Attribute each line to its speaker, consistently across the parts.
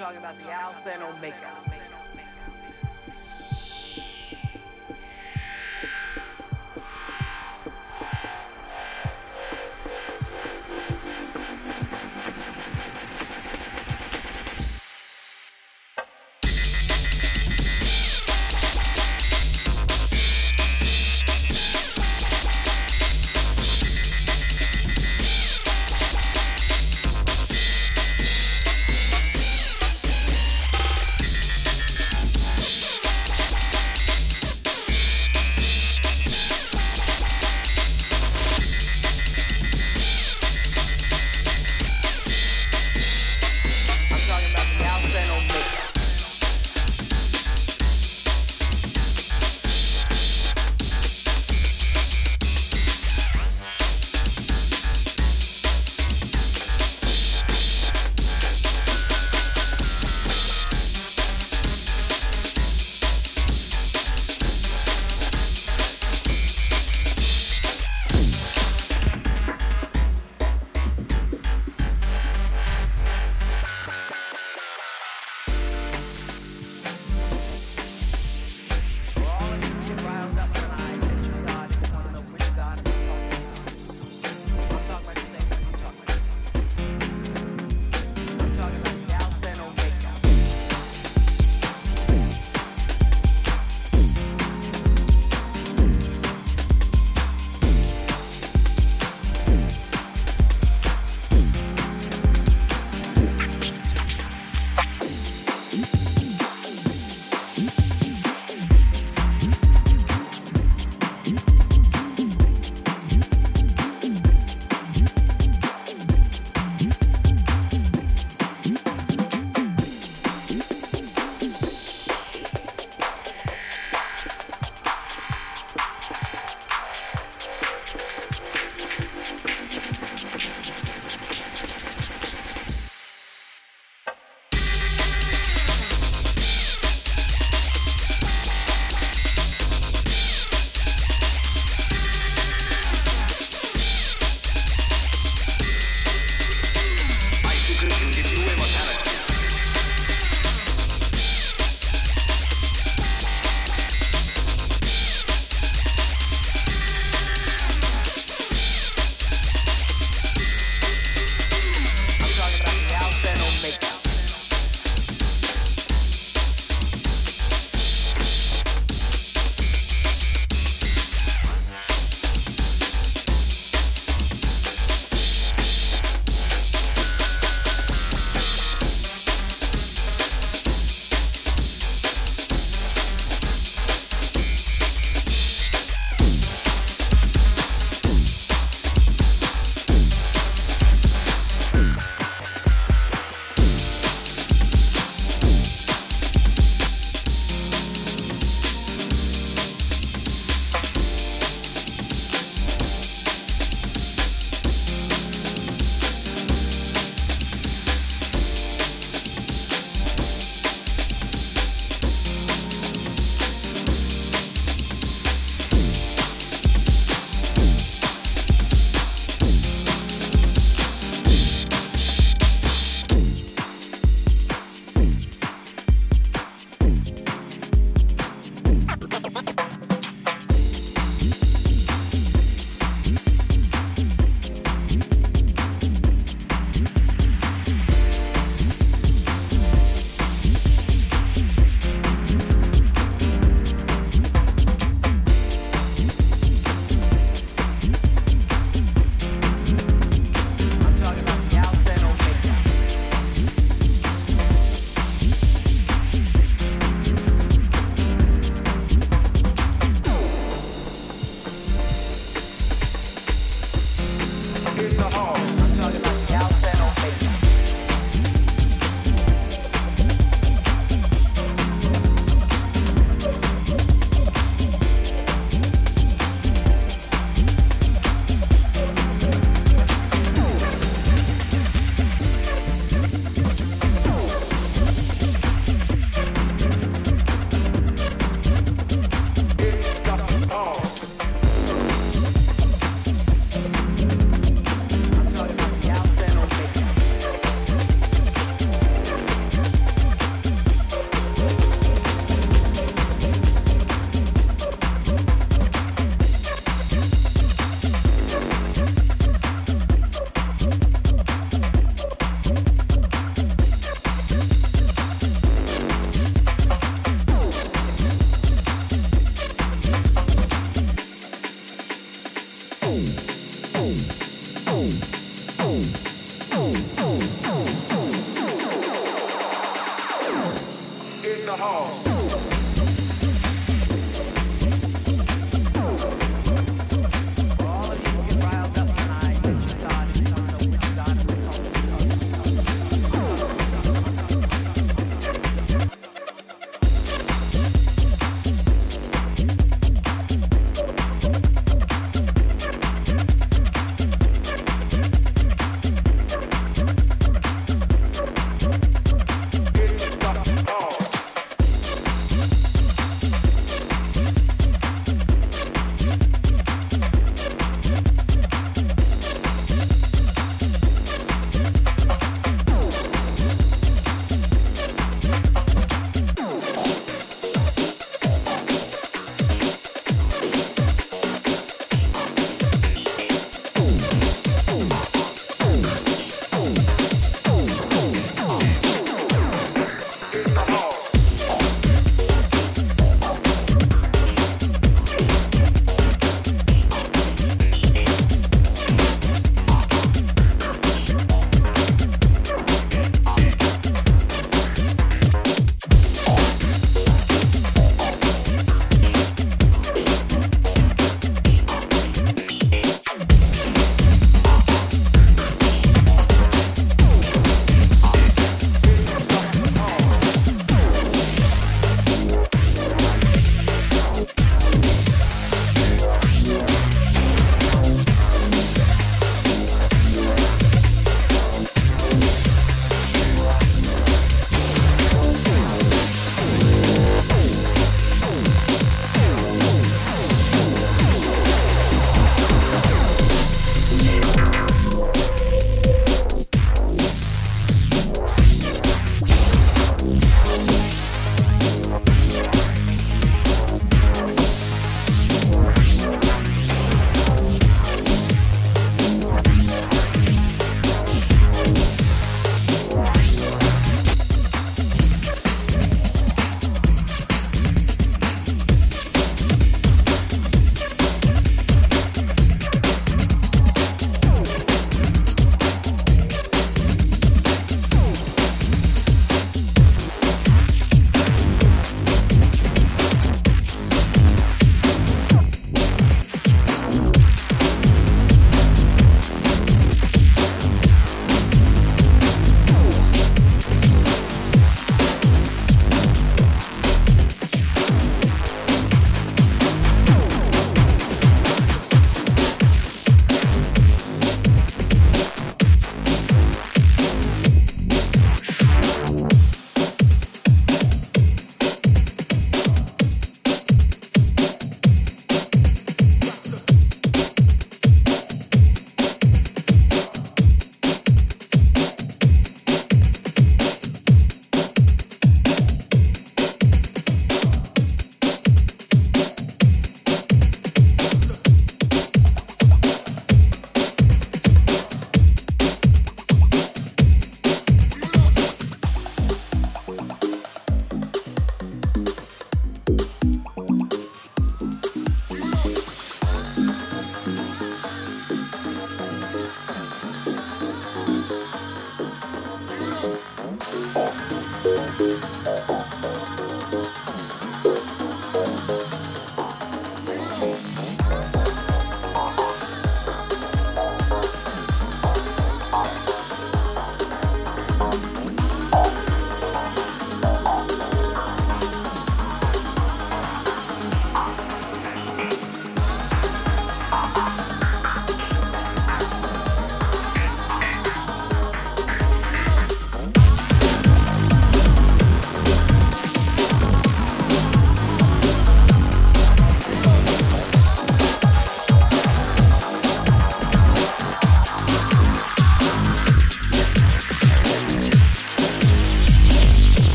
Speaker 1: talking about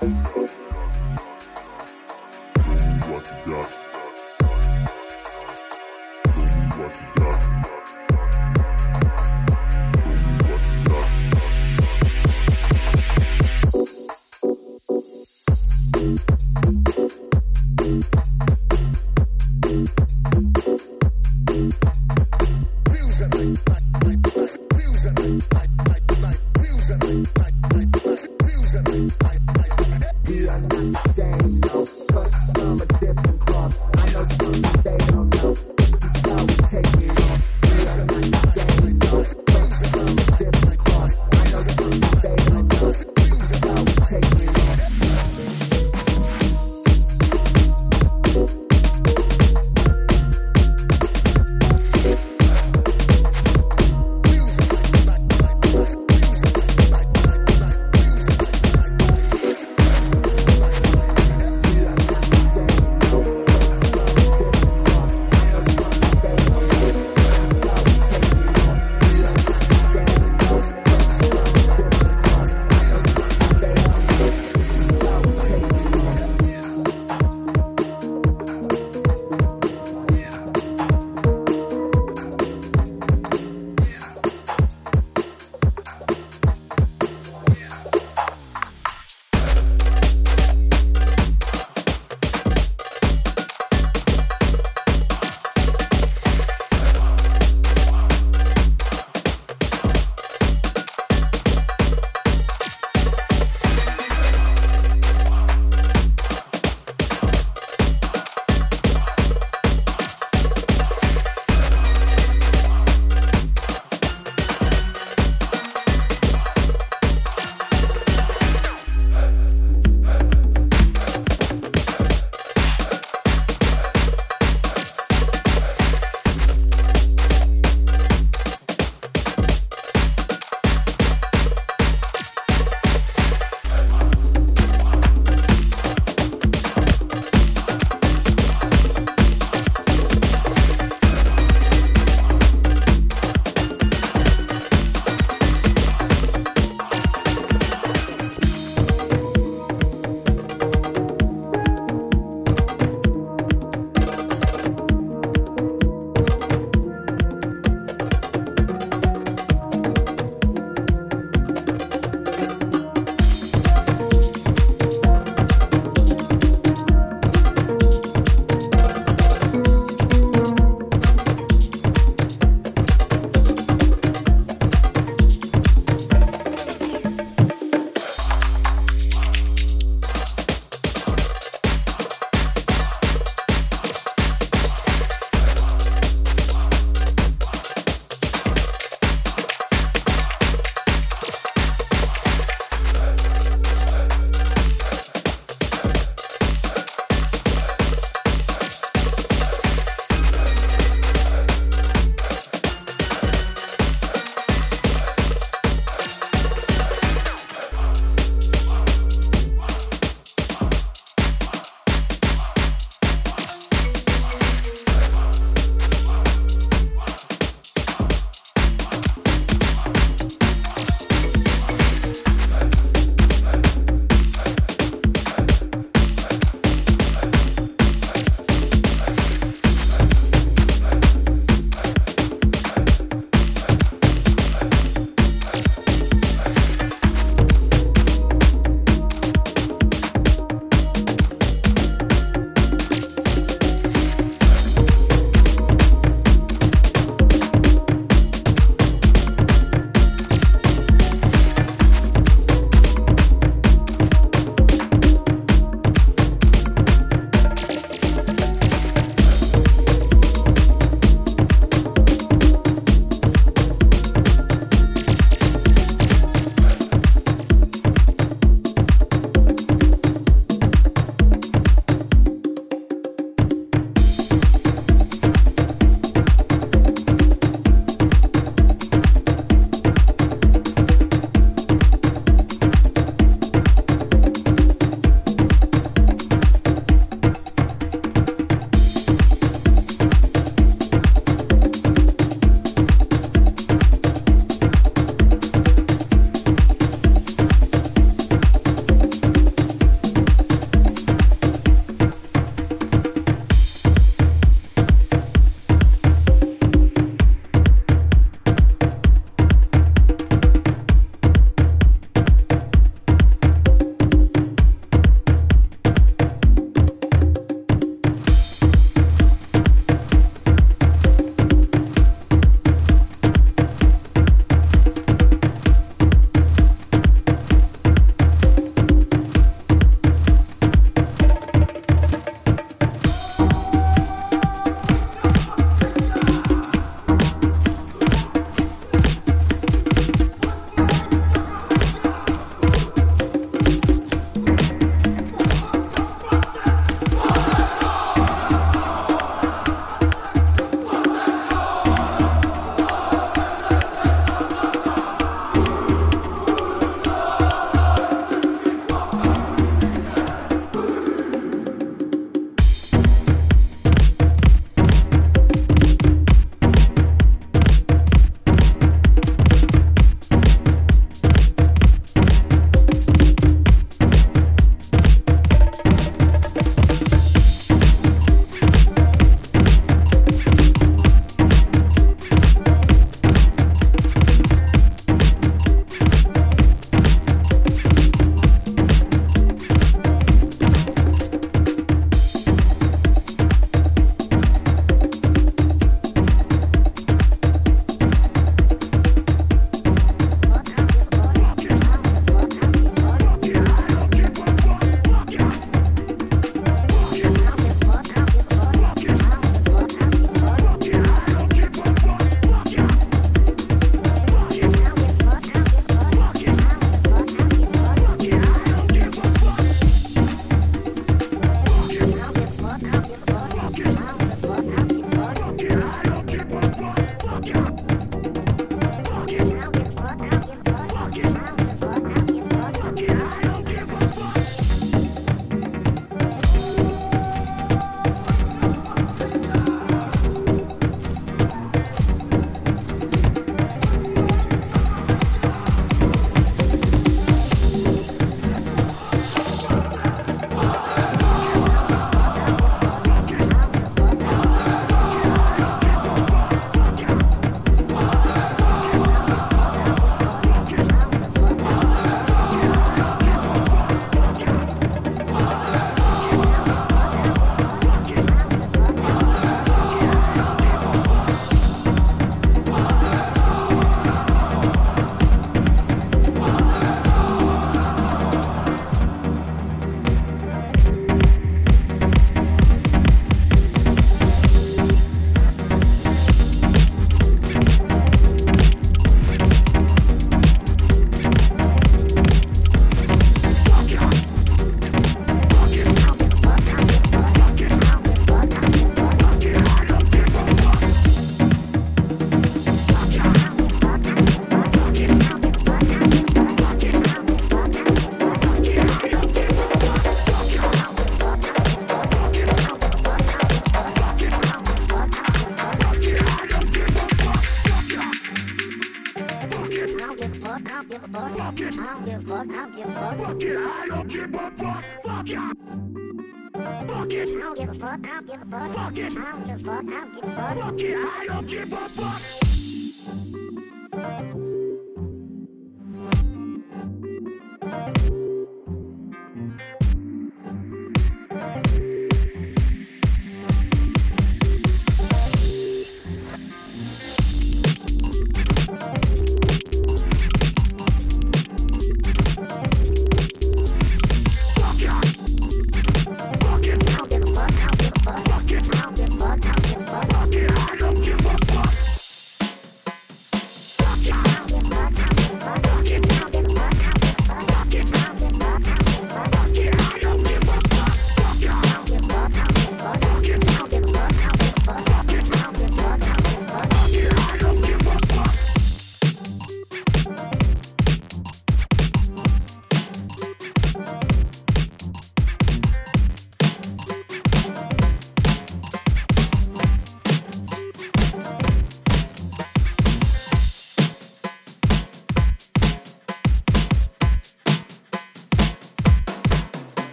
Speaker 1: He